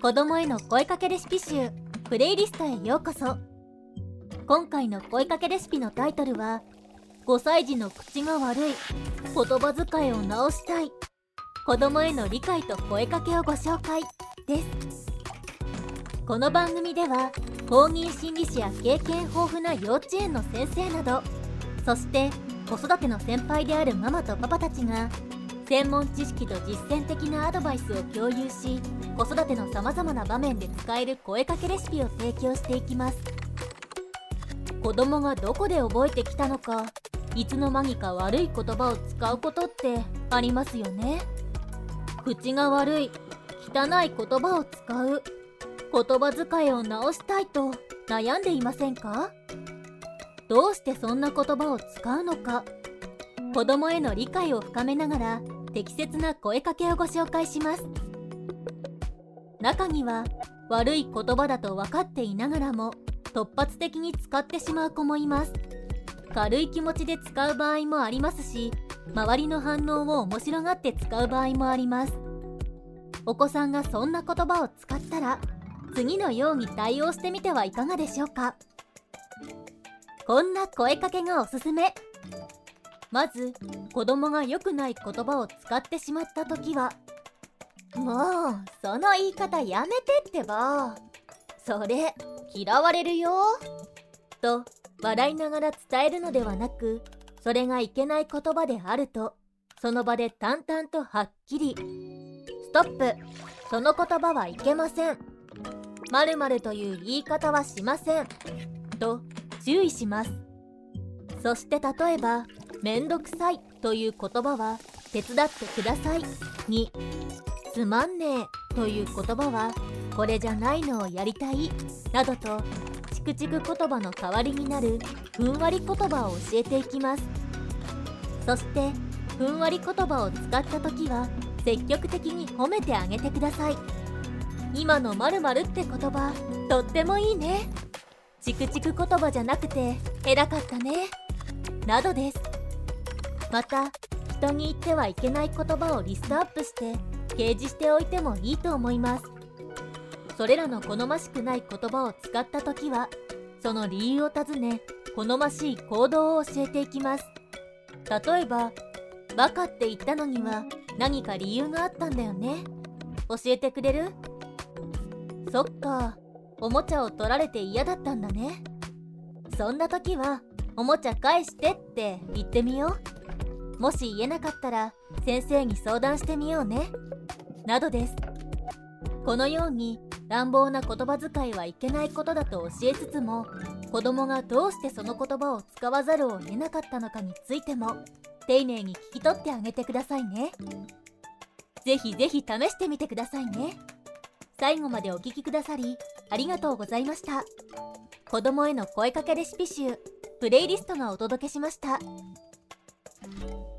子供への声かけレシピ集プレイリストへようこそ。今回の声かけレシピのタイトルは5歳児の口が悪い言葉遣いを直したい子供への理解と声かけをご紹介です。この番組では公認心理師や経験豊富な幼稚園の先生などそして子育ての先輩であるママとパパたちが専門知識と実践的なアドバイスを共有し子育てのさまざまな場面で使える声かけレシピを提供していきます。子供がどこで覚えてきたのかいつの間にか悪い言葉を使うことってありますよね。口が悪い汚い言葉を使う言葉遣いを直したいと悩んでいませんか？どうしてそんな言葉を使うのか？子供への理解を深めながら適切な声かけをご紹介します。中には悪い言葉だと分かっていながらも突発的に使ってしまう子もいます。軽い気持ちで使う場合もありますし周りの反応を面白がって使う場合もあります。お子さんがそんな言葉を使ったら次のように対応してみてはいかがでしょうか。こんな声かけがおすすめ。まず子供が良くない言葉を使ってしまった時はもうその言い方やめてってば。それ嫌われるよ。と笑いながら伝えるのではなくそれがいけない言葉であるとその場で淡々とはっきり。ストップ。その言葉はいけません。〇〇という言い方はしません。と注意します。そして例えばめんどくさいという言葉は手伝ってください。につまんねえという言葉はこれじゃないのをやりたい。などとチクチク言葉の代わりになるふんわり言葉を教えていきます。そしてふんわり言葉を使った時は積極的に褒めてあげてください。今の〇〇って言葉とってもいいね。チクチク言葉じゃなくて偉かったね。などです。また人に言ってはいけない言葉をリストアップして掲示しておいてもいいと思います。それらの好ましくない言葉を使った時はその理由を尋ね好ましい行動を教えていきます。例えば「バカって言ったのには何か理由があったんだよね。教えてくれる?」そっかおもちゃを取られて嫌だったんだね。そんな時はおもちゃ返してって言ってみよう。もし言えなかったら先生に相談してみようね。などです。このように乱暴な言葉遣いはいけないことだと教えつつも子供がどうしてその言葉を使わざるを得なかったのかについても丁寧に聞き取ってあげてくださいね。ぜひぜひ試してみてくださいね。最後までお聴きくださりありがとうございました。子供への声かけレシピ集プレイリストがお届けしました。Música